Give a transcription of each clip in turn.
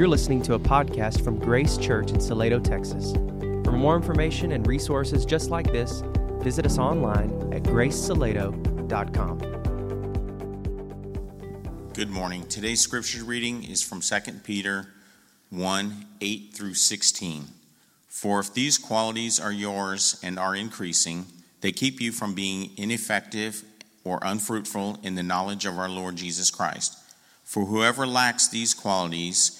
You're listening to a podcast from Grace Church in Salado, Texas. For more information and resources just like this, visit us online at gracesalado.com. Good morning. Today's scripture reading is from 2 Peter 1 8 through 16. For if these qualities are yours and are increasing, they keep you from being ineffective or unfruitful in the knowledge of our Lord Jesus Christ. For whoever lacks these qualities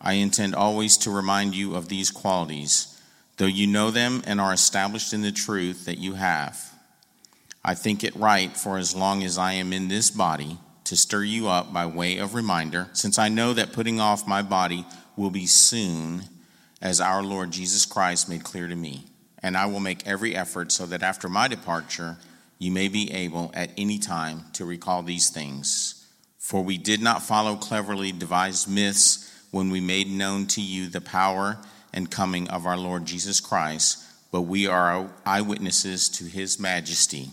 I intend always to remind you of these qualities, though you know them and are established in the truth that you have. I think it right, for as long as I am in this body, to stir you up by way of reminder, since I know that putting off my body will be soon, as our Lord Jesus Christ made clear to me. And I will make every effort so that after my departure, you may be able at any time to recall these things. For we did not follow cleverly devised myths when we made known to you the power and coming of our Lord Jesus Christ, but we are eyewitnesses to his majesty.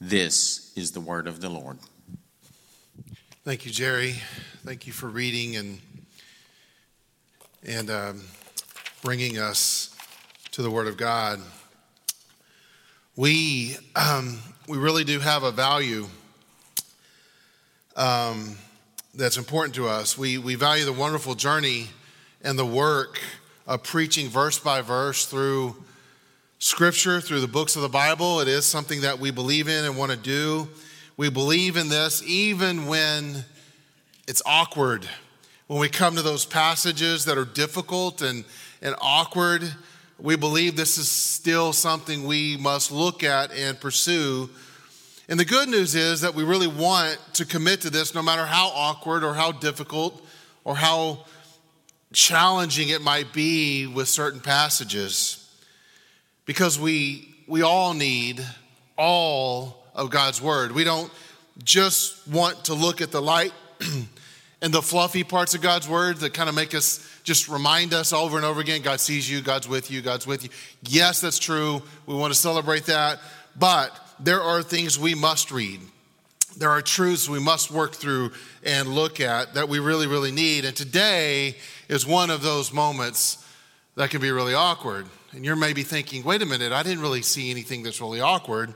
This is the word of the Lord. Thank you, Jerry. Thank you for reading and and um, bringing us to the Word of God. We um, we really do have a value um, that's important to us. We, we value the wonderful journey and the work of preaching verse by verse through Scripture, through the books of the Bible. It is something that we believe in and want to do. We believe in this even when it's awkward. When we come to those passages that are difficult and, and awkward, we believe this is still something we must look at and pursue and the good news is that we really want to commit to this no matter how awkward or how difficult or how challenging it might be with certain passages. Because we, we all need all of God's word. We don't just want to look at the light and the fluffy parts of God's word that kind of make us just remind us over and over again God sees you, God's with you, God's with you. Yes, that's true. We want to celebrate that. But there are things we must read. There are truths we must work through and look at that we really, really need. And today is one of those moments that can be really awkward. And you're maybe thinking, wait a minute, I didn't really see anything that's really awkward.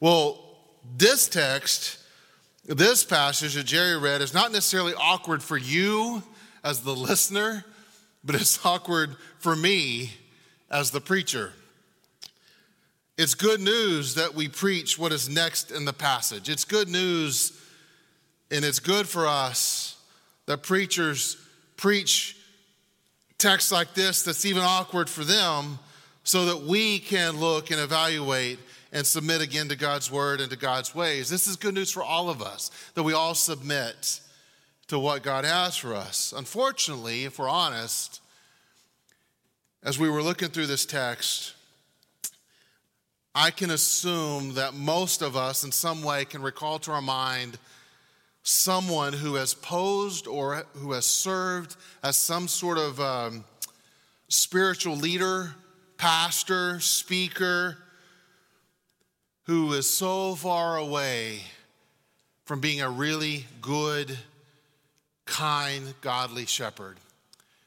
Well, this text, this passage that Jerry read, is not necessarily awkward for you as the listener, but it's awkward for me as the preacher. It's good news that we preach what is next in the passage. It's good news, and it's good for us that preachers preach texts like this that's even awkward for them so that we can look and evaluate and submit again to God's word and to God's ways. This is good news for all of us that we all submit to what God has for us. Unfortunately, if we're honest, as we were looking through this text, I can assume that most of us, in some way, can recall to our mind someone who has posed or who has served as some sort of um, spiritual leader, pastor, speaker, who is so far away from being a really good, kind, godly shepherd.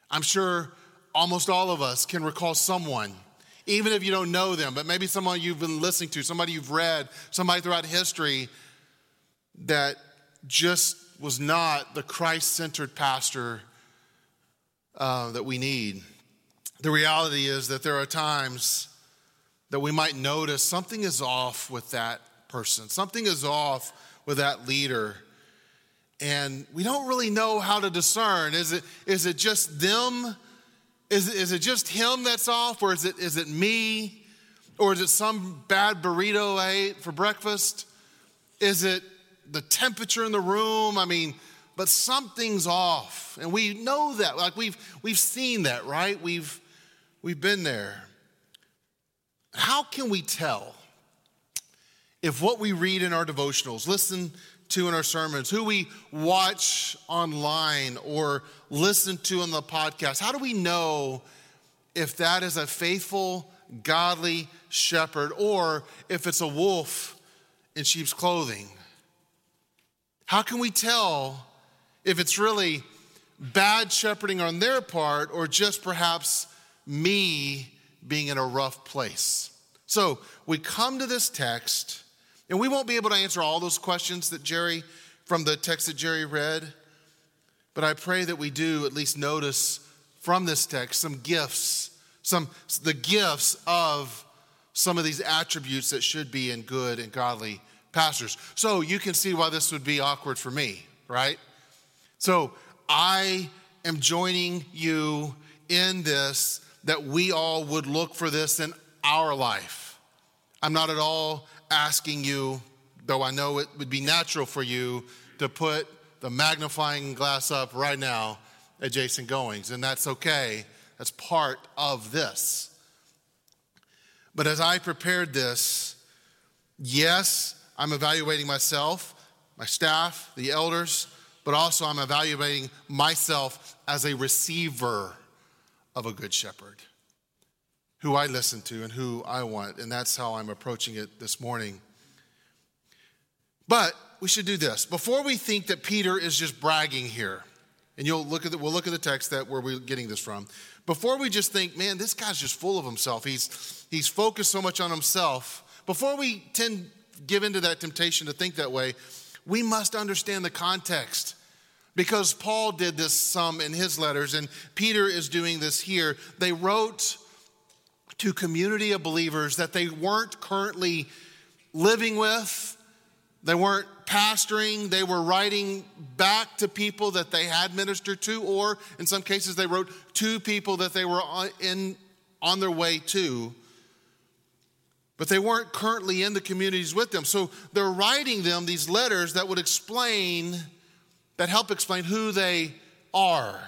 I'm sure almost all of us can recall someone even if you don't know them, but maybe someone you've been listening to, somebody you've read, somebody throughout history that just was not the Christ centered pastor uh, that we need. The reality is that there are times that we might notice something is off with that person, something is off with that leader. And we don't really know how to discern. Is it, is it just them? Is, is it just him that's off, or is it, is it me? Or is it some bad burrito I ate for breakfast? Is it the temperature in the room? I mean, but something's off. And we know that. Like we've we've seen that, right? We've we've been there. How can we tell if what we read in our devotionals, listen to in our sermons, who we watch online or listen to on the podcast, how do we know if that is a faithful, godly shepherd or if it's a wolf in sheep's clothing? How can we tell if it's really bad shepherding on their part or just perhaps me being in a rough place? So we come to this text, and we won't be able to answer all those questions that Jerry, from the text that Jerry read, but I pray that we do at least notice from this text some gifts, some the gifts of some of these attributes that should be in good and godly pastors. So you can see why this would be awkward for me, right? So I am joining you in this that we all would look for this in our life. I'm not at all asking you, though I know it would be natural for you to put the magnifying glass up right now at Jason Goings, and that's okay. That's part of this. But as I prepared this, yes, I'm evaluating myself, my staff, the elders, but also I'm evaluating myself as a receiver of a good shepherd who I listen to and who I want. And that's how I'm approaching it this morning. But we should do this. Before we think that Peter is just bragging here, and you'll look at the, we'll look at the text that where we're getting this from. Before we just think, man, this guy's just full of himself. He's he's focused so much on himself. Before we tend give into that temptation to think that way, we must understand the context. Because Paul did this some in his letters, and Peter is doing this here. They wrote to community of believers that they weren't currently living with, they weren't pastoring, they were writing back to people that they had ministered to, or in some cases, they wrote to people that they were in, on their way to. But they weren't currently in the communities with them. So they're writing them these letters that would explain, that help explain who they are,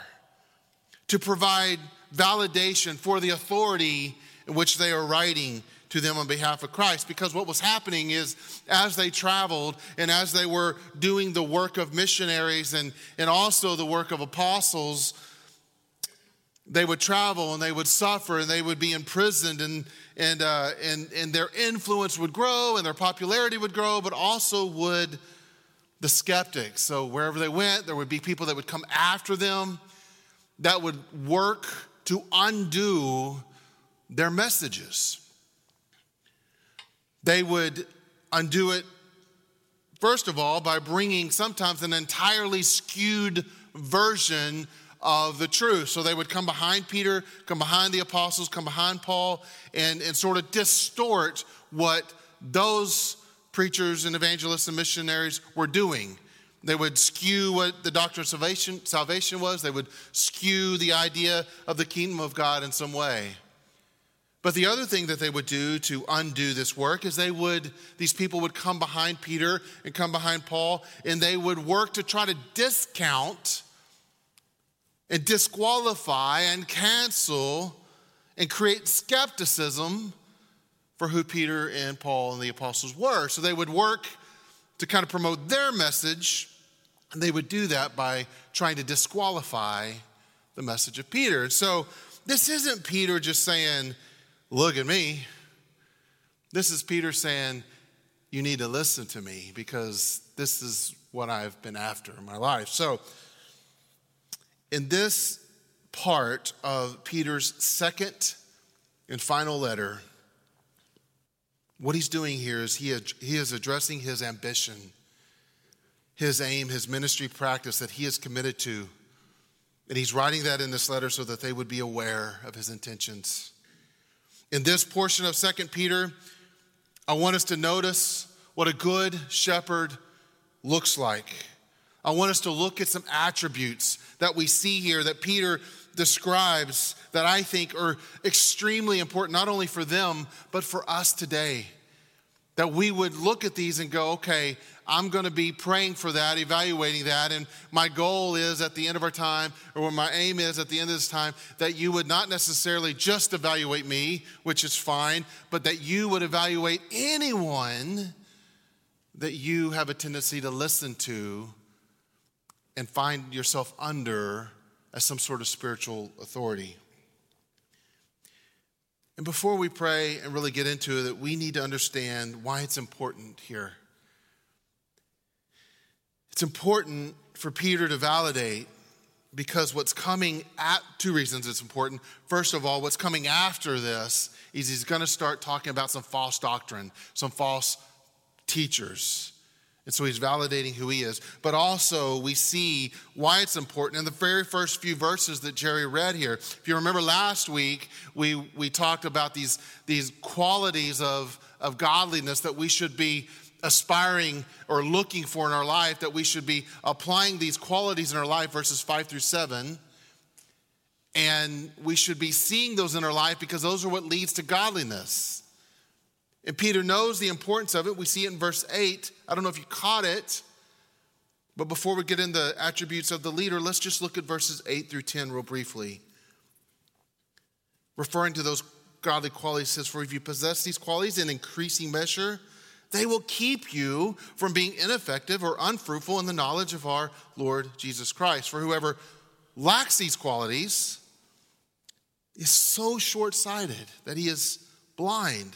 to provide validation for the authority in which they are writing to them on behalf of Christ. Because what was happening is as they traveled and as they were doing the work of missionaries and, and also the work of apostles, they would travel and they would suffer and they would be imprisoned and, and, uh, and, and their influence would grow and their popularity would grow, but also would the skeptics. So wherever they went, there would be people that would come after them that would work to undo their messages. They would undo it, first of all, by bringing sometimes an entirely skewed version of the truth. So they would come behind Peter, come behind the apostles, come behind Paul, and, and sort of distort what those preachers and evangelists and missionaries were doing. They would skew what the doctrine of salvation, salvation was. They would skew the idea of the kingdom of God in some way. But the other thing that they would do to undo this work is they would, these people would come behind Peter and come behind Paul, and they would work to try to discount and disqualify and cancel and create skepticism for who Peter and Paul and the apostles were. So they would work to kind of promote their message, and they would do that by trying to disqualify the message of Peter. So this isn't Peter just saying, Look at me. This is Peter saying, You need to listen to me because this is what I've been after in my life. So, in this part of Peter's second and final letter, what he's doing here is he, he is addressing his ambition, his aim, his ministry practice that he is committed to. And he's writing that in this letter so that they would be aware of his intentions. In this portion of Second Peter, I want us to notice what a good shepherd looks like. I want us to look at some attributes that we see here that Peter describes that I think are extremely important, not only for them, but for us today. That we would look at these and go, okay, I'm going to be praying for that, evaluating that. And my goal is at the end of our time, or my aim is at the end of this time, that you would not necessarily just evaluate me, which is fine, but that you would evaluate anyone that you have a tendency to listen to and find yourself under as some sort of spiritual authority. And before we pray and really get into it, we need to understand why it's important here. It's important for Peter to validate because what's coming at two reasons it's important. First of all, what's coming after this is he's going to start talking about some false doctrine, some false teachers. And so he's validating who he is. But also, we see why it's important in the very first few verses that Jerry read here. If you remember last week, we, we talked about these, these qualities of, of godliness that we should be aspiring or looking for in our life, that we should be applying these qualities in our life, verses five through seven. And we should be seeing those in our life because those are what leads to godliness. And Peter knows the importance of it. We see it in verse 8. I don't know if you caught it, but before we get into the attributes of the leader, let's just look at verses 8 through 10 real briefly. Referring to those godly qualities, says, For if you possess these qualities in increasing measure, they will keep you from being ineffective or unfruitful in the knowledge of our Lord Jesus Christ. For whoever lacks these qualities is so short sighted that he is blind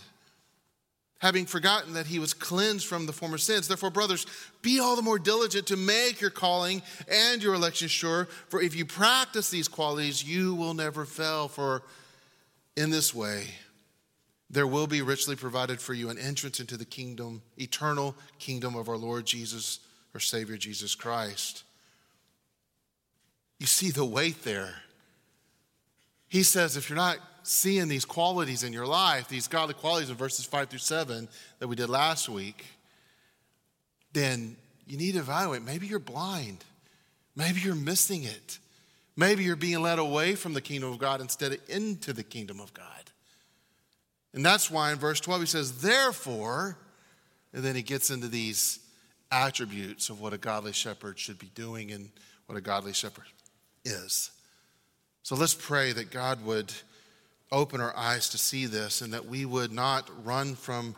having forgotten that he was cleansed from the former sins. Therefore, brothers, be all the more diligent to make your calling and your election sure, for if you practice these qualities, you will never fail. For in this way, there will be richly provided for you an entrance into the kingdom, eternal kingdom of our Lord Jesus, our Savior Jesus Christ. You see the weight there. He says, if you're not seeing these qualities in your life, these godly qualities in verses five through seven that we did last week, then you need to evaluate. Maybe you're blind. Maybe you're missing it. Maybe you're being led away from the kingdom of God instead of into the kingdom of God. And that's why in verse 12 he says, therefore, and then he gets into these attributes of what a godly shepherd should be doing and what a godly shepherd is. So let's pray that God would open our eyes to see this and that we would not run from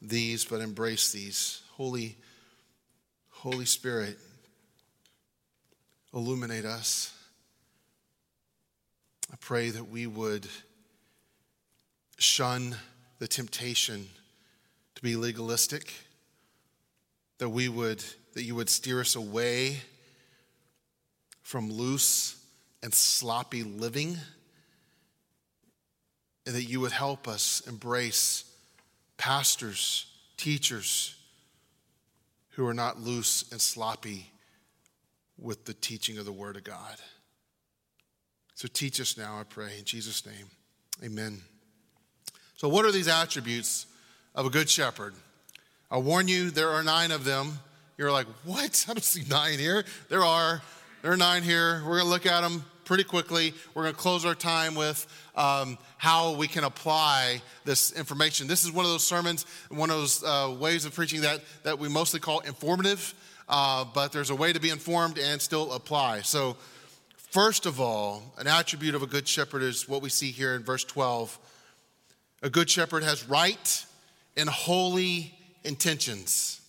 these but embrace these. Holy, Holy Spirit, illuminate us. I pray that we would shun the temptation to be legalistic, that we would that you would steer us away from loose and sloppy living and that you would help us embrace pastors, teachers who are not loose and sloppy with the teaching of the Word of God. So teach us now, I pray, in Jesus' name. Amen. So, what are these attributes of a good shepherd? I'll warn you, there are nine of them. You're like, what? I don't see nine here. There are. There are nine here. We're going to look at them pretty quickly. We're going to close our time with um, how we can apply this information. This is one of those sermons, one of those uh, ways of preaching that, that we mostly call informative, uh, but there's a way to be informed and still apply. So, first of all, an attribute of a good shepherd is what we see here in verse 12. A good shepherd has right and holy intentions.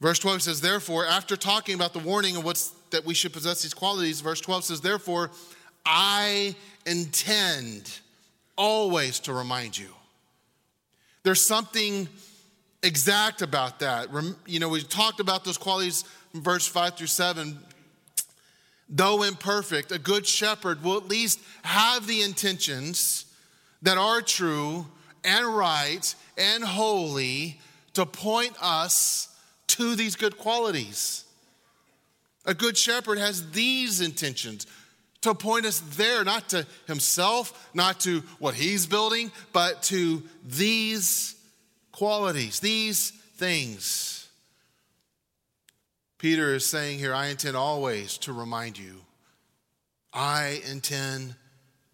Verse 12 says, Therefore, after talking about the warning of what's that we should possess these qualities. Verse 12 says, Therefore, I intend always to remind you. There's something exact about that. You know, we talked about those qualities from verse 5 through 7. Though imperfect, a good shepherd will at least have the intentions that are true and right and holy to point us to these good qualities. A good shepherd has these intentions to point us there, not to himself, not to what he's building, but to these qualities, these things. Peter is saying here, I intend always to remind you. I intend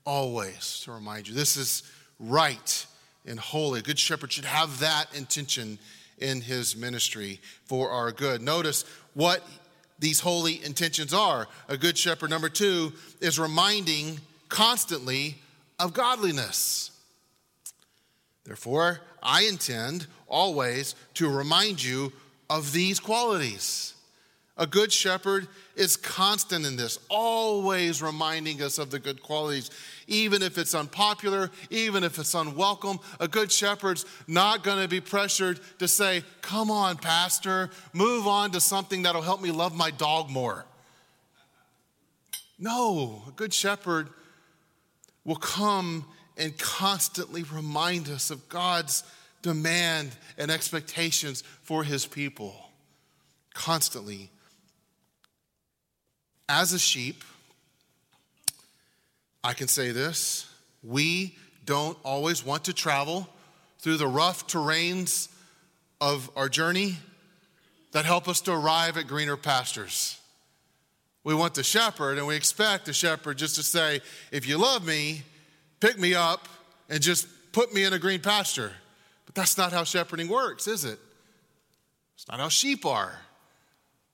always to remind you. This is right and holy. A good shepherd should have that intention in his ministry for our good. Notice what these holy intentions are. A good shepherd, number two, is reminding constantly of godliness. Therefore, I intend always to remind you of these qualities. A good shepherd is constant in this, always reminding us of the good qualities, even if it's unpopular, even if it's unwelcome. A good shepherd's not going to be pressured to say, Come on, Pastor, move on to something that'll help me love my dog more. No, a good shepherd will come and constantly remind us of God's demand and expectations for his people. Constantly. As a sheep, I can say this we don't always want to travel through the rough terrains of our journey that help us to arrive at greener pastures. We want the shepherd, and we expect the shepherd just to say, If you love me, pick me up and just put me in a green pasture. But that's not how shepherding works, is it? It's not how sheep are.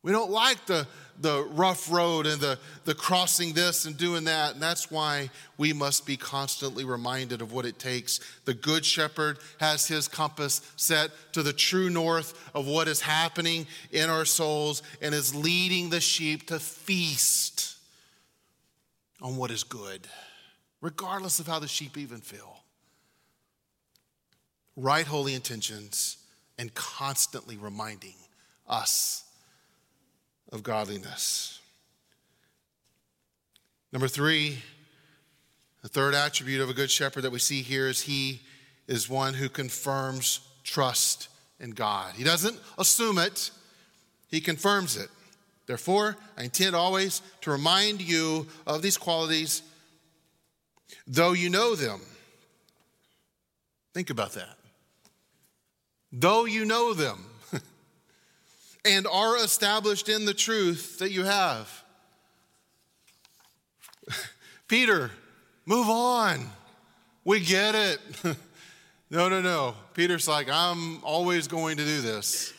We don't like the, the rough road and the, the crossing this and doing that. And that's why we must be constantly reminded of what it takes. The Good Shepherd has his compass set to the true north of what is happening in our souls and is leading the sheep to feast on what is good, regardless of how the sheep even feel. Right holy intentions and constantly reminding us of godliness. Number three, the third attribute of a good shepherd that we see here is he is one who confirms trust in God. He doesn't assume it, he confirms it. Therefore, I intend always to remind you of these qualities, though you know them. Think about that. Though you know them and are established in the truth that you have. Peter, move on. We get it. no, no, no. Peter's like, I'm always going to do this.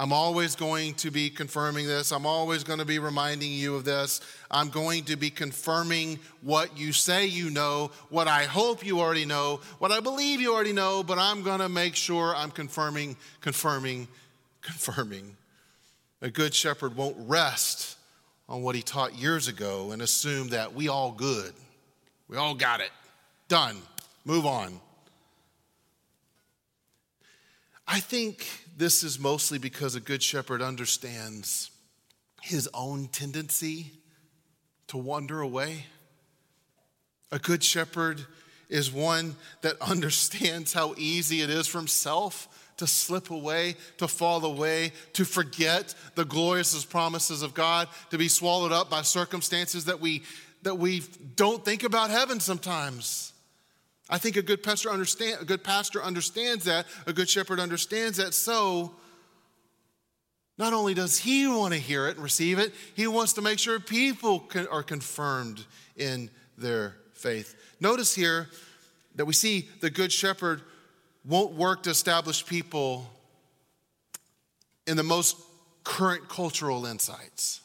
I'm always going to be confirming this. I'm always going to be reminding you of this. I'm going to be confirming what you say you know, what I hope you already know, what I believe you already know, but I'm going to make sure I'm confirming, confirming, confirming. A good shepherd won't rest on what he taught years ago and assume that we all good. We all got it. Done. Move on. I think this is mostly because a good shepherd understands his own tendency to wander away. A good shepherd is one that understands how easy it is for himself to slip away, to fall away, to forget the glorious promises of God, to be swallowed up by circumstances that we, that we don't think about heaven sometimes. I think a good pastor understand a good pastor understands that, a good shepherd understands that. So not only does he want to hear it and receive it, he wants to make sure people can, are confirmed in their faith. Notice here that we see the good shepherd won't work to establish people in the most current cultural insights.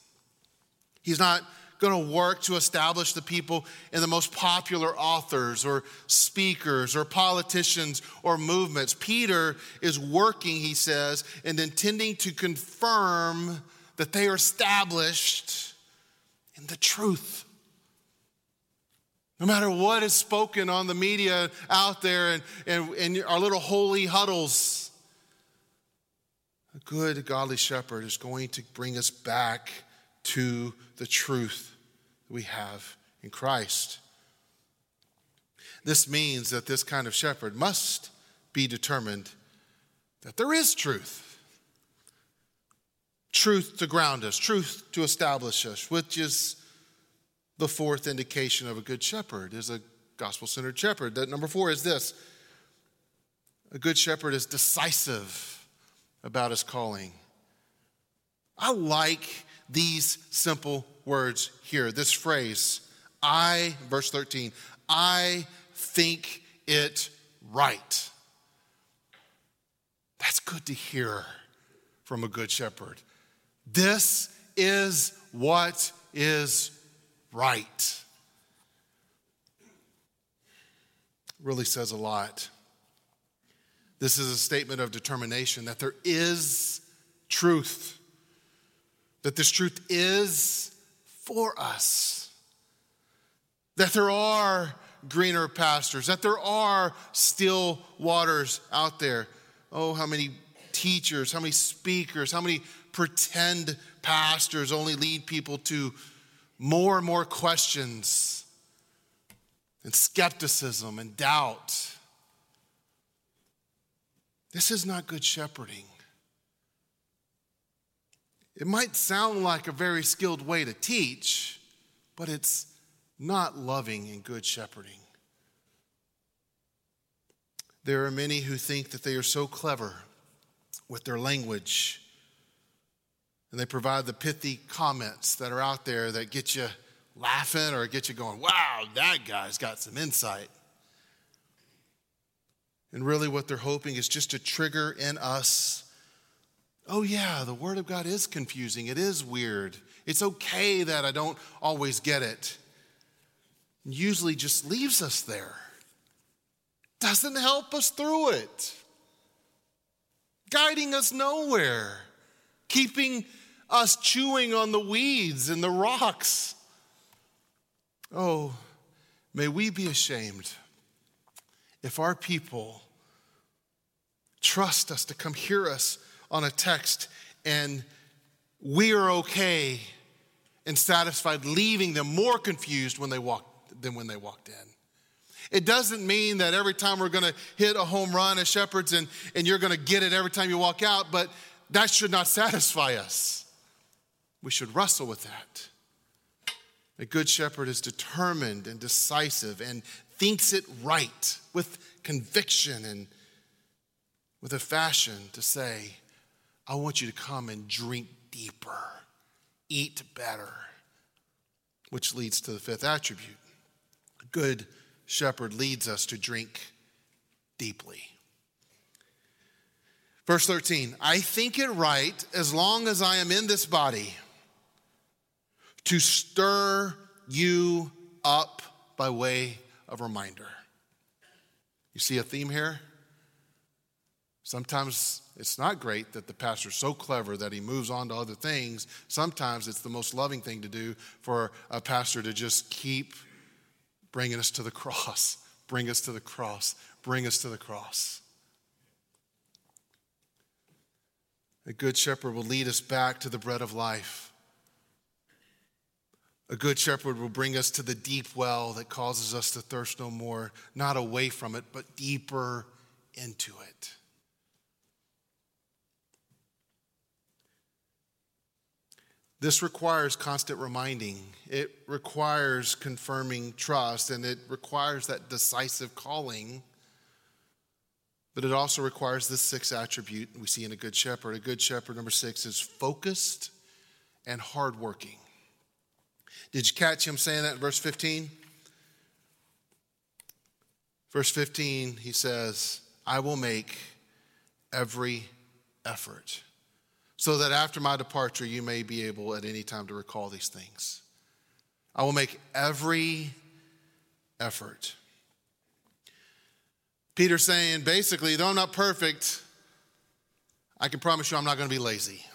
He's not going to work to establish the people in the most popular authors or speakers or politicians or movements. Peter is working, he says, and intending to confirm that they are established in the truth. No matter what is spoken on the media out there and, and, and our little holy huddles, a good, godly shepherd is going to bring us back to the truth that we have in Christ. This means that this kind of shepherd must be determined that there is truth. Truth to ground us, truth to establish us, which is the fourth indication of a good shepherd, is a gospel centered shepherd. That number four is this a good shepherd is decisive about his calling. I like these simple words here. This phrase, I, verse 13, I think it right. That's good to hear from a good shepherd. This is what is right. Really says a lot. This is a statement of determination that there is truth, that this truth is for us, that there are greener pastures, that there are still waters out there. Oh, how many teachers, how many speakers, how many pretend pastors only lead people to more and more questions and skepticism and doubt. This is not good shepherding. It might sound like a very skilled way to teach, but it's not loving and good shepherding. There are many who think that they are so clever with their language and they provide the pithy comments that are out there that get you laughing or get you going, wow, that guy's got some insight. And really, what they're hoping is just to trigger in us oh, yeah, the Word of God is confusing. It is weird. It's okay that I don't always get it. Usually just leaves us there, doesn't help us through it, guiding us nowhere, keeping us chewing on the weeds and the rocks. Oh, may we be ashamed if our people trust us to come hear us on a text and we are okay and satisfied leaving them more confused when they walk than when they walked in. It doesn't mean that every time we're going to hit a home run as shepherds and, and you're going to get it every time you walk out, but that should not satisfy us. We should wrestle with that. A good shepherd is determined and decisive and thinks it right with conviction and with a fashion to say, I want you to come and drink deeper, eat better, which leads to the fifth attribute. A good shepherd leads us to drink deeply. Verse 13, I think it right as long as I am in this body to stir you up by way of reminder. You see a theme here? Sometimes it's not great that the pastor's so clever that he moves on to other things. Sometimes it's the most loving thing to do for a pastor to just keep bringing us to the cross, bring us to the cross, bring us to the cross. A good shepherd will lead us back to the bread of life. A good shepherd will bring us to the deep well that causes us to thirst no more, not away from it, but deeper into it. This requires constant reminding. It requires confirming trust, and it requires that decisive calling. But it also requires this sixth attribute we see in a good shepherd. A good shepherd, number six, is focused and hardworking. Did you catch him saying that in verse 15? Verse 15, he says, I will make every effort so that after my departure you may be able at any time to recall these things. I will make every effort. Peter saying basically, though I'm not perfect, I can promise you I'm not going to be lazy.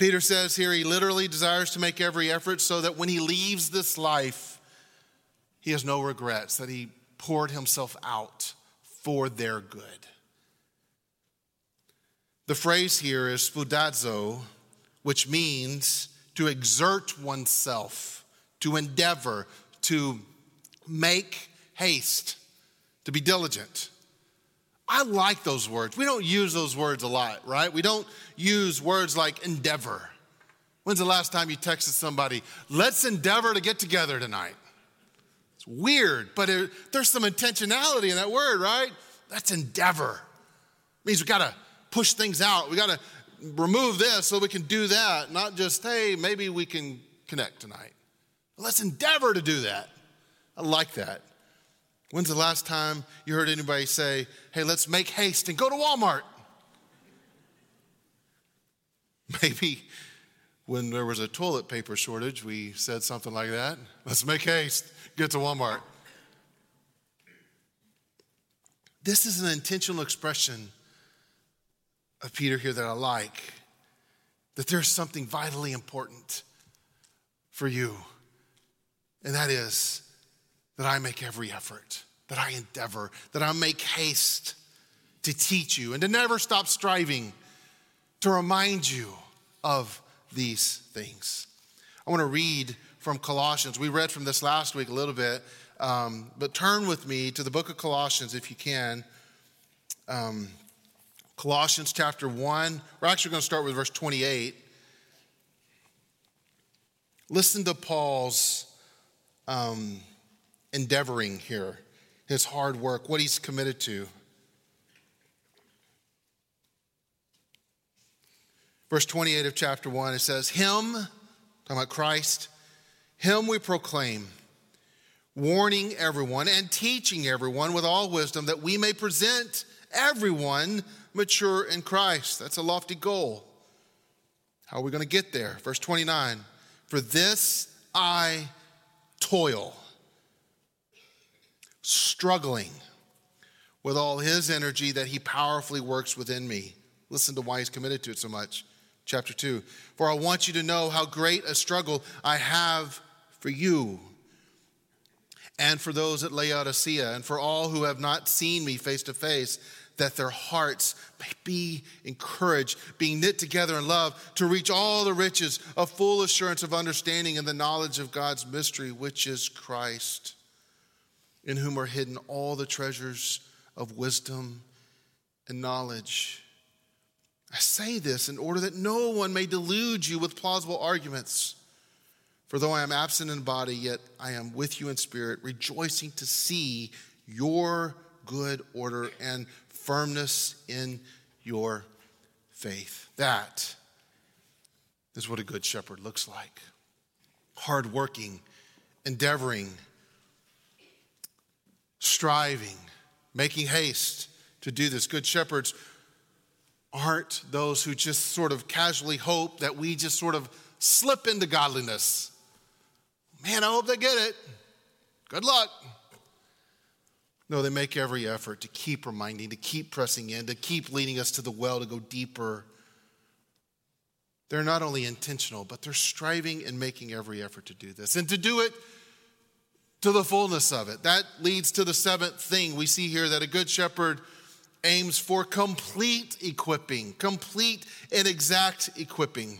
Peter says here he literally desires to make every effort so that when he leaves this life, he has no regrets, that he poured himself out for their good. The phrase here is spoudazo, which means to exert oneself, to endeavor, to make haste, to be diligent. I like those words. We don't use those words a lot, right? We don't use words like endeavor. When's the last time you texted somebody, let's endeavor to get together tonight? It's weird, but it, there's some intentionality in that word, right? That's endeavor. It means we gotta push things out. We gotta remove this so we can do that, not just, hey, maybe we can connect tonight. Let's endeavor to do that. I like that. When's the last time you heard anybody say, hey, let's make haste and go to Walmart? Maybe when there was a toilet paper shortage, we said something like that. Let's make haste, get to Walmart. This is an intentional expression of Peter here that I like that there's something vitally important for you, and that is that I make every effort, that I endeavor, that I make haste to teach you and to never stop striving to remind you of these things. I want to read from Colossians. We read from this last week a little bit, um, but turn with me to the book of Colossians if you can. Um, Colossians chapter 1. We're actually going to start with verse 28. Listen to Paul's um, endeavoring here, his hard work, what he's committed to. Verse 28 of chapter 1, it says, Him, talking about Christ, Him we proclaim, warning everyone and teaching everyone with all wisdom that we may present everyone mature in Christ. That's a lofty goal. How are we going to get there? Verse 29 For this I toil, struggling with all his energy that he powerfully works within me. Listen to why he's committed to it so much chapter 2. For I want you to know how great a struggle I have for you and for those at Laodicea and for all who have not seen me face to face, that their hearts may be encouraged, being knit together in love, to reach all the riches of full assurance of understanding and the knowledge of God's mystery, which is Christ, in whom are hidden all the treasures of wisdom and knowledge. I say this in order that no one may delude you with plausible arguments. For though I am absent in body, yet I am with you in spirit, rejoicing to see your good order and firmness in your faith. That is what a good shepherd looks like hardworking, endeavoring, striving, making haste to do this. Good shepherds aren't those who just sort of casually hope that we just sort of slip into godliness. Man, I hope they get it. Good luck. No, they make every effort to keep reminding, to keep pressing in, to keep leading us to the well, to go deeper. They're not only intentional, but they're striving and making every effort to do this and to do it to the fullness of it. That leads to the seventh thing we see here that a good shepherd aims for complete equipping, complete and exact equipping.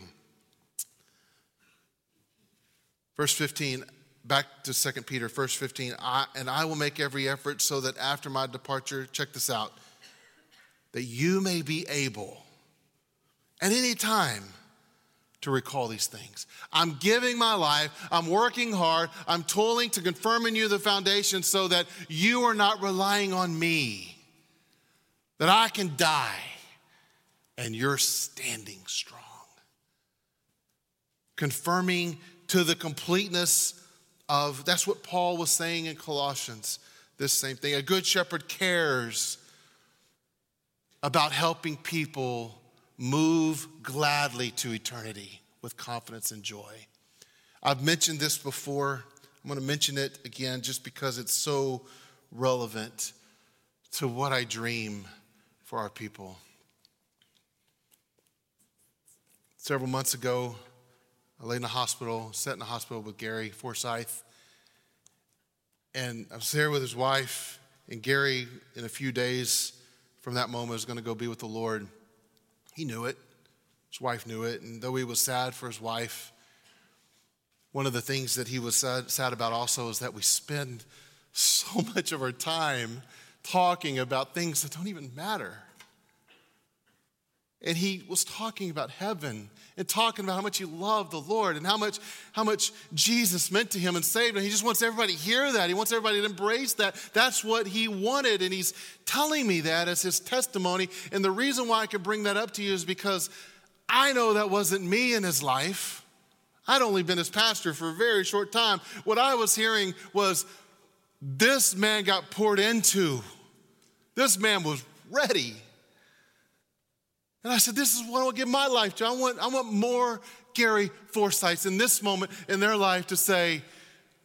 Verse 15, back to 2 Peter, verse 15, I, and I will make every effort so that after my departure, check this out, that you may be able at any time to recall these things. I'm giving my life, I'm working hard, I'm toiling to confirm in you the foundation so that you are not relying on me that I can die and you're standing strong. Confirming to the completeness of, that's what Paul was saying in Colossians, this same thing. A good shepherd cares about helping people move gladly to eternity with confidence and joy. I've mentioned this before. I'm going to mention it again just because it's so relevant to what I dream for our people. Several months ago, I lay in the hospital, sat in the hospital with Gary Forsyth, and I was there with his wife. And Gary, in a few days from that moment, was going to go be with the Lord. He knew it. His wife knew it. And though he was sad for his wife, one of the things that he was sad, sad about also is that we spend so much of our time talking about things that don't even matter. And he was talking about heaven and talking about how much he loved the Lord and how much, how much Jesus meant to him and saved him. He just wants everybody to hear that. He wants everybody to embrace that. That's what he wanted. And he's telling me that as his testimony. And the reason why I can bring that up to you is because I know that wasn't me in his life. I'd only been his pastor for a very short time. What I was hearing was this man got poured into. This man was ready. And I said, This is what I want to give my life to. I want, I want more Gary Forsyths in this moment in their life to say,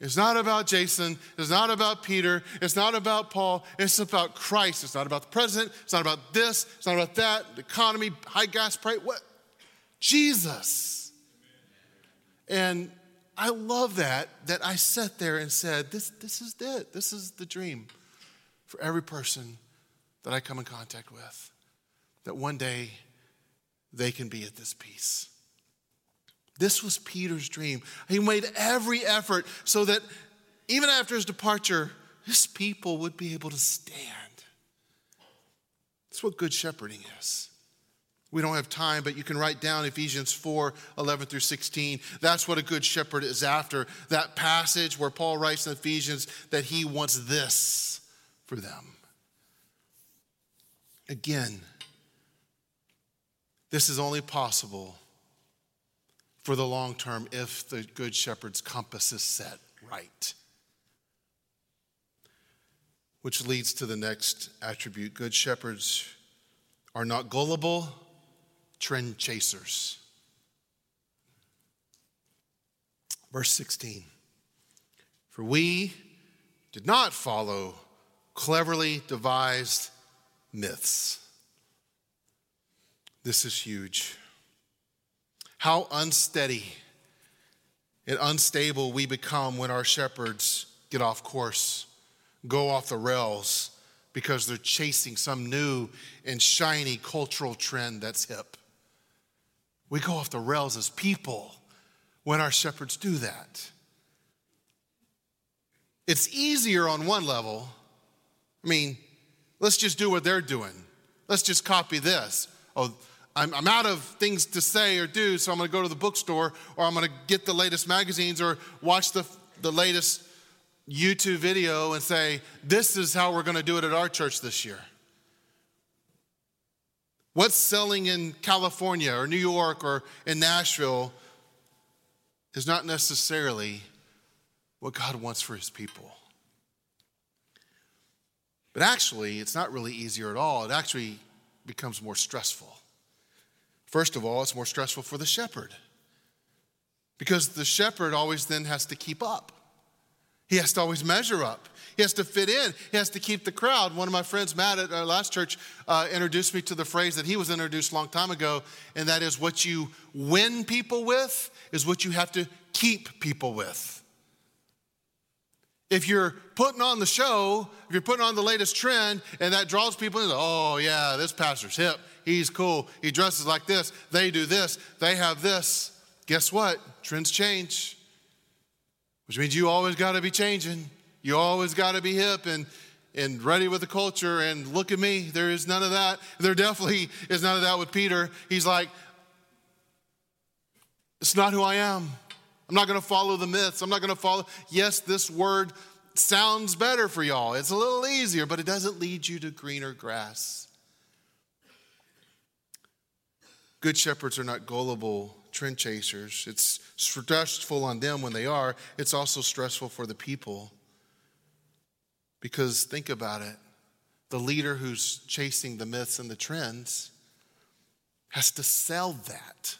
it's not about Jason. It's not about Peter. It's not about Paul. It's about Christ. It's not about the president. It's not about this. It's not about that. The economy, high gas price. What? Jesus. And I love that, that I sat there and said, this, this is it. This is the dream for every person that I come in contact with. That one day they can be at this peace. This was Peter's dream. He made every effort so that even after his departure, his people would be able to stand. That's what good shepherding is. We don't have time, but you can write down Ephesians 4 11 through 16. That's what a good shepherd is after. That passage where Paul writes in Ephesians that he wants this for them. Again, this is only possible for the long term if the good shepherd's compass is set right. Which leads to the next attribute good shepherds are not gullible trend chasers. Verse 16 For we did not follow cleverly devised myths. This is huge. How unsteady and unstable we become when our shepherds get off course, go off the rails because they're chasing some new and shiny cultural trend that's hip. We go off the rails as people when our shepherds do that. It's easier on one level. I mean, let's just do what they're doing. Let's just copy this. Oh, I'm, I'm out of things to say or do, so I'm going to go to the bookstore or I'm going to get the latest magazines or watch the, the latest YouTube video and say, This is how we're going to do it at our church this year. What's selling in California or New York or in Nashville is not necessarily what God wants for his people. But actually, it's not really easier at all. It actually becomes more stressful. First of all, it's more stressful for the shepherd because the shepherd always then has to keep up. He has to always measure up. He has to fit in. He has to keep the crowd. One of my friends, Matt, at our last church, uh, introduced me to the phrase that he was introduced a long time ago, and that is what you win people with is what you have to keep people with. If you're putting on the show, if you're putting on the latest trend, and that draws people in, oh, yeah, this pastor's hip. He's cool. He dresses like this. They do this. They have this. Guess what? Trends change which means you always got to be changing. You always got to be hip and, and ready with the culture. And look at me, there is none of that. There definitely is none of that with Peter. He's like, it's not who I am. I'm not going to follow the myths. I'm not going to follow. Yes, this word sounds better for y'all. It's a little easier, but it doesn't lead you to greener grass. Good shepherds are not gullible trend chasers. It's stressful on them when they are, it's also stressful for the people. Because think about it the leader who's chasing the myths and the trends has to sell that,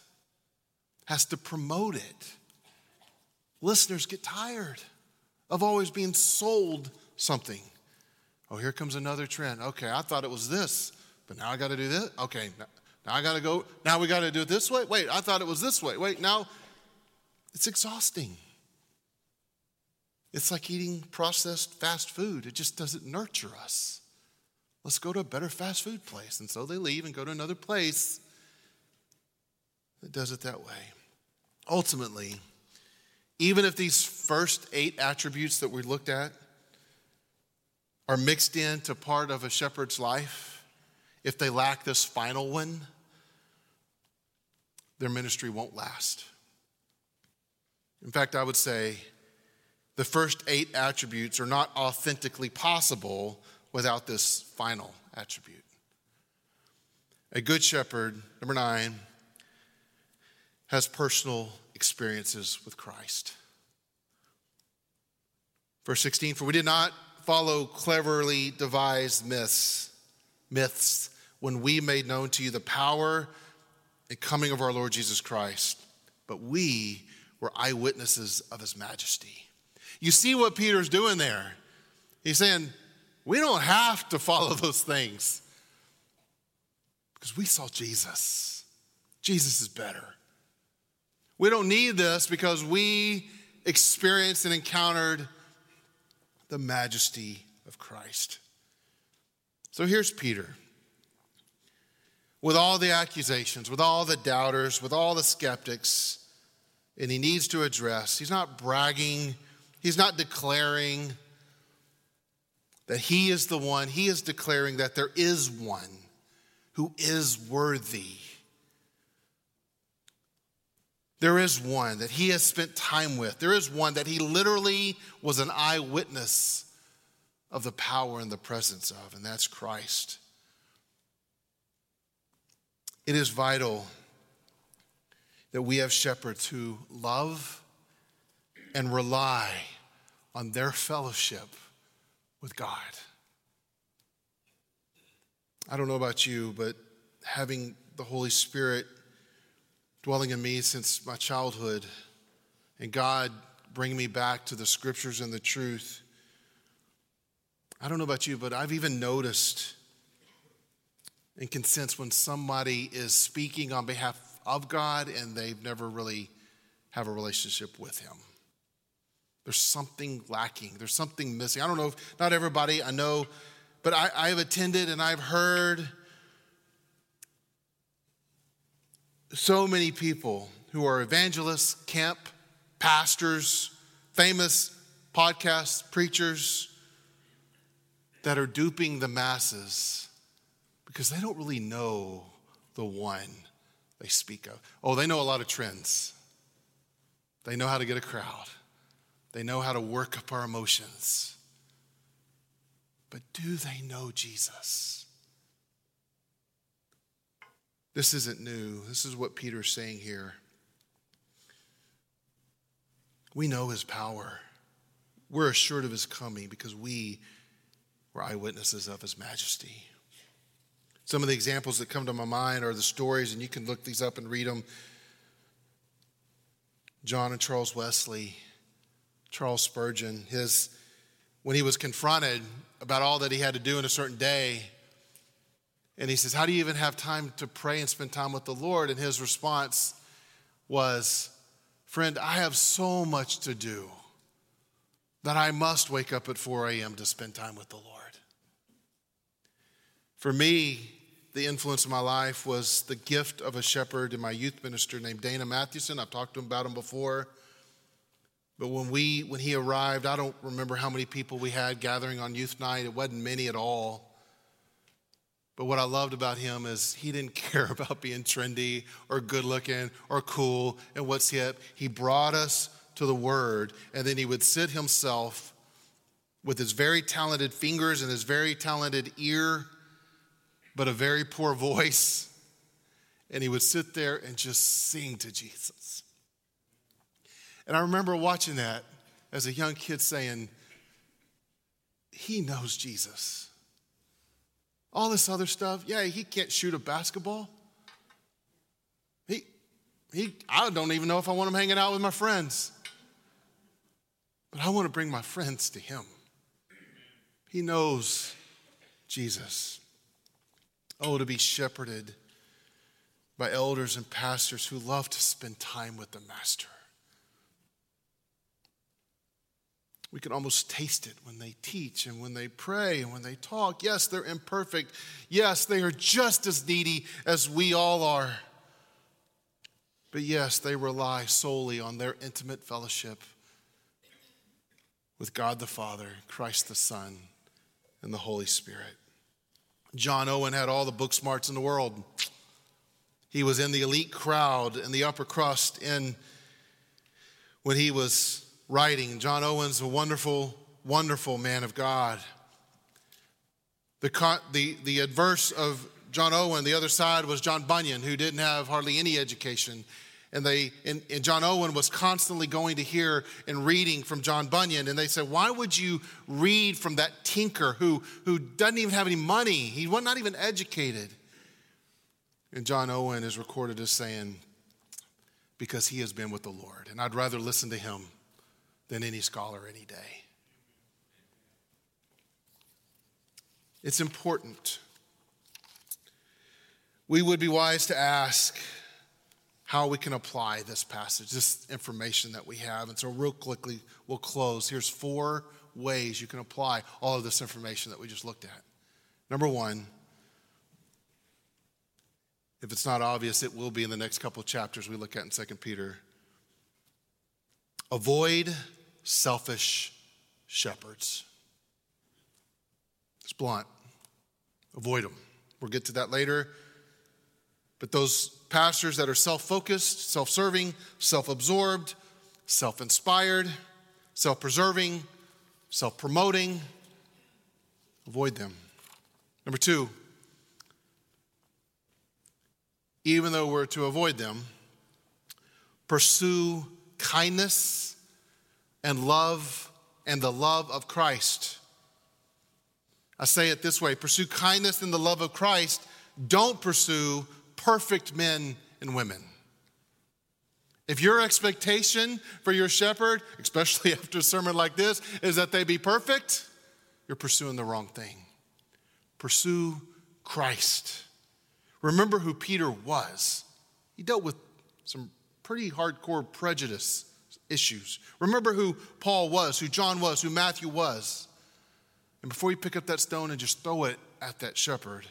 has to promote it. Listeners get tired of always being sold something. Oh, here comes another trend. Okay, I thought it was this, but now I got to do this. Okay, now I got to go, now we got to do it this way. Wait, I thought it was this way. Wait, now it's exhausting. It's like eating processed fast food, it just doesn't nurture us. Let's go to a better fast food place. And so they leave and go to another place that does it that way. Ultimately, even if these first eight attributes that we looked at are mixed into part of a shepherd's life, if they lack this final one, their ministry won't last. In fact, I would say the first eight attributes are not authentically possible without this final attribute. A good shepherd, number nine, has personal experiences with Christ. Verse 16, for we did not follow cleverly devised myths, myths when we made known to you the power and coming of our Lord Jesus Christ, but we were eyewitnesses of his majesty. You see what Peter's doing there? He's saying, we don't have to follow those things because we saw Jesus. Jesus is better. We don't need this because we experienced and encountered the majesty of Christ. So here's Peter. With all the accusations, with all the doubters, with all the skeptics, and he needs to address, he's not bragging, he's not declaring that he is the one, he is declaring that there is one who is worthy. There is one that he has spent time with. There is one that he literally was an eyewitness of the power and the presence of, and that's Christ. It is vital that we have shepherds who love and rely on their fellowship with God. I don't know about you, but having the Holy Spirit dwelling in me since my childhood and God bring me back to the scriptures and the truth, I don't know about you, but I've even noticed and can sense when somebody is speaking on behalf of God and they've never really have a relationship with him. There's something lacking. There's something missing. I don't know if not everybody I know, but I, I've attended and I've heard so many people who are evangelists, camp pastors, famous podcast preachers that are duping the masses because they don't really know the one they speak of. Oh, they know a lot of trends. They know how to get a crowd. They know how to work up our emotions. But do they know Jesus? This isn't new. This is what Peter's saying here. We know his power. We're assured of his coming because we were eyewitnesses of his majesty. Some of the examples that come to my mind are the stories, and you can look these up and read them. John and Charles Wesley Charles Spurgeon, his, when he was confronted about all that he had to do in a certain day, and he says, How do you even have time to pray and spend time with the Lord? And his response was, Friend, I have so much to do that I must wake up at 4 a.m. to spend time with the Lord. For me, the influence of my life was the gift of a shepherd in my youth minister named Dana Mathewson. I've talked to him about him before. But when we when he arrived, I don't remember how many people we had gathering on youth night. It wasn't many at all. But what I loved about him is he didn't care about being trendy or good looking or cool and what's hip. He brought us to the word, and then he would sit himself with his very talented fingers and his very talented ear, but a very poor voice. And he would sit there and just sing to Jesus. And I remember watching that as a young kid saying, He knows Jesus. All this other stuff, yeah, he can't shoot a basketball. He, he, I don't even know if I want him hanging out with my friends. But I want to bring my friends to him. He knows Jesus. Oh, to be shepherded by elders and pastors who love to spend time with the Master. We can almost taste it when they teach and when they pray and when they talk. Yes, they're imperfect. Yes, they are just as needy as we all are. But yes, they rely solely on their intimate fellowship with God the Father, Christ the Son, and the Holy Spirit. John Owen had all the book smarts in the world. He was in the elite crowd in the upper crust in when he was writing. John Owen's a wonderful, wonderful man of God. The, the, the adverse of John Owen, the other side was John Bunyan, who didn't have hardly any education. and they and, and, John Owen was constantly going to hear and reading from John Bunyan, and they said, "Why would you read from that tinker who who doesn't even have any money? He was not even educated." And John Owen is recorded as saying, "Because he has been with the Lord, and I'd rather listen to him than any scholar any day." It's important. We would be wise to ask how we can apply this passage, this information that we have. And so, real quickly, we'll close. Here's four ways you can apply all of this information that we just looked at. Number one, if it's not obvious, it will be in the next couple of chapters we look at in 2 Peter. Avoid selfish shepherds. It's blunt. Avoid them. We'll get to that later. But those pastors that are self focused, self serving, self absorbed, self inspired, self preserving, self promoting, avoid them. Number two, even though we're to avoid them, pursue kindness and love and the love of Christ. I say it this way pursue kindness and the love of Christ. Don't pursue perfect men and women. If your expectation for your shepherd, especially after a sermon like this, is that they be perfect, you're pursuing the wrong thing. Pursue Christ. Remember who Peter was. He dealt with some pretty hardcore prejudice issues. Remember who Paul was, who John was, who Matthew was. And before you pick up that stone and just throw it at that shepherd,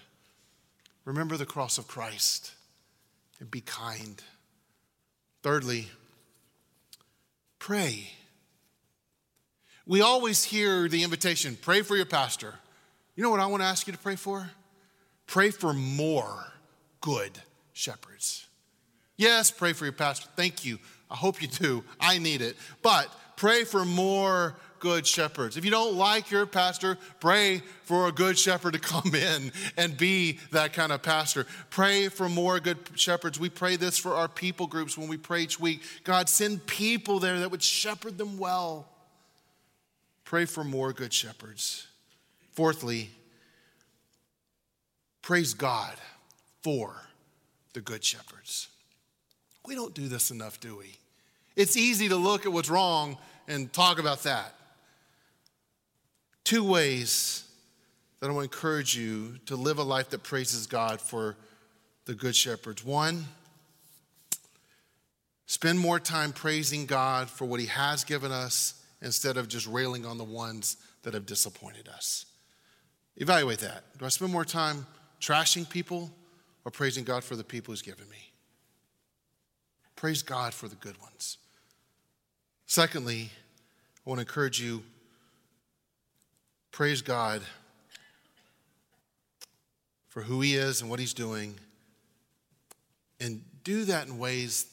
remember the cross of Christ and be kind. Thirdly, pray. We always hear the invitation pray for your pastor. You know what I want to ask you to pray for? Pray for more good shepherds. Yes, pray for your pastor. Thank you. I hope you do. I need it. But pray for more good shepherds. If you don't like your pastor, pray for a good shepherd to come in and be that kind of pastor. Pray for more good shepherds. We pray this for our people groups when we pray each week. God, send people there that would shepherd them well. Pray for more good shepherds. Fourthly, praise God for the good shepherds. We don't do this enough, do we? It's easy to look at what's wrong and talk about that. Two ways that I want to encourage you to live a life that praises God for the Good Shepherds. One, spend more time praising God for what He has given us instead of just railing on the ones that have disappointed us. Evaluate that. Do I spend more time trashing people or praising God for the people He's given me? Praise God for the good ones. Secondly, I want to encourage you praise God for who He is and what He's doing, and do that in ways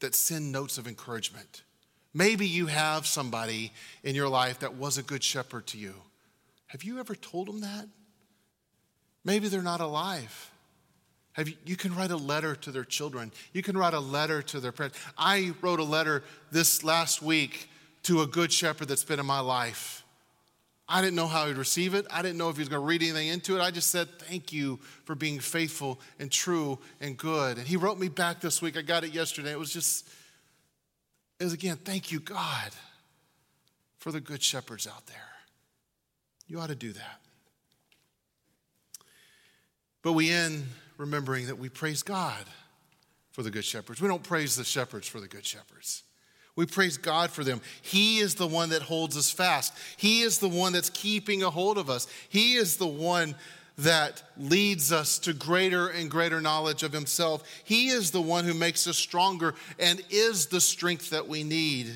that send notes of encouragement. Maybe you have somebody in your life that was a good shepherd to you. Have you ever told them that? Maybe they're not alive. You, you can write a letter to their children. You can write a letter to their parents. I wrote a letter this last week to a good shepherd that's been in my life. I didn't know how he'd receive it. I didn't know if he was going to read anything into it. I just said, Thank you for being faithful and true and good. And he wrote me back this week. I got it yesterday. It was just, it was again, thank you, God, for the good shepherds out there. You ought to do that. But we end remembering that we praise God for the good shepherds. We don't praise the shepherds for the good shepherds. We praise God for them. He is the one that holds us fast. He is the one that's keeping a hold of us. He is the one that leads us to greater and greater knowledge of Himself. He is the one who makes us stronger and is the strength that we need.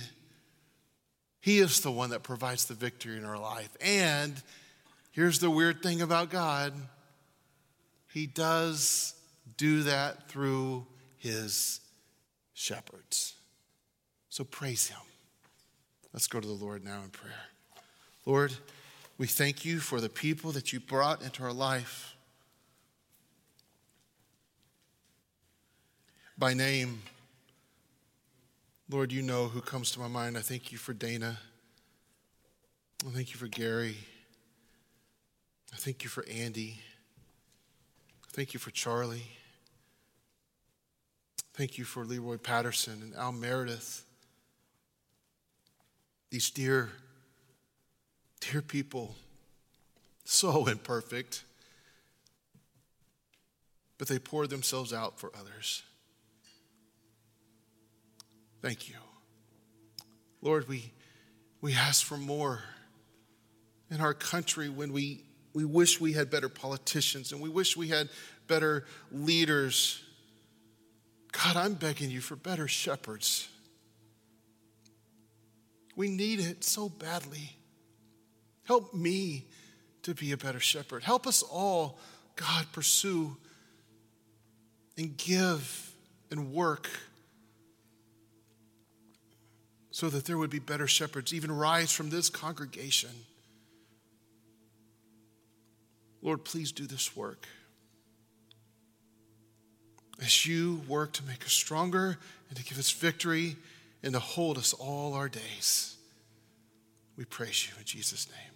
He is the one that provides the victory in our life. And here's the weird thing about God He does do that through His shepherds. So praise Him. Let's go to the Lord now in prayer. Lord, we thank you for the people that you brought into our life. By name, Lord, you know who comes to my mind. I thank you for Dana. I thank you for Gary. I thank you for Andy. Thank you for Charlie. Thank you for Leroy Patterson and Al Meredith. These dear, dear people, so imperfect, but they pour themselves out for others. Thank you. Lord, we, we ask for more in our country when we, we wish we had better politicians and we wish we had better leaders. God, I'm begging you for better shepherds. We need it so badly. Help me to be a better shepherd. Help us all, God, pursue and give and work so that there would be better shepherds, even rise from this congregation. Lord, please do this work. As you work to make us stronger and to give us victory and to hold us all our days, we praise you in Jesus' name.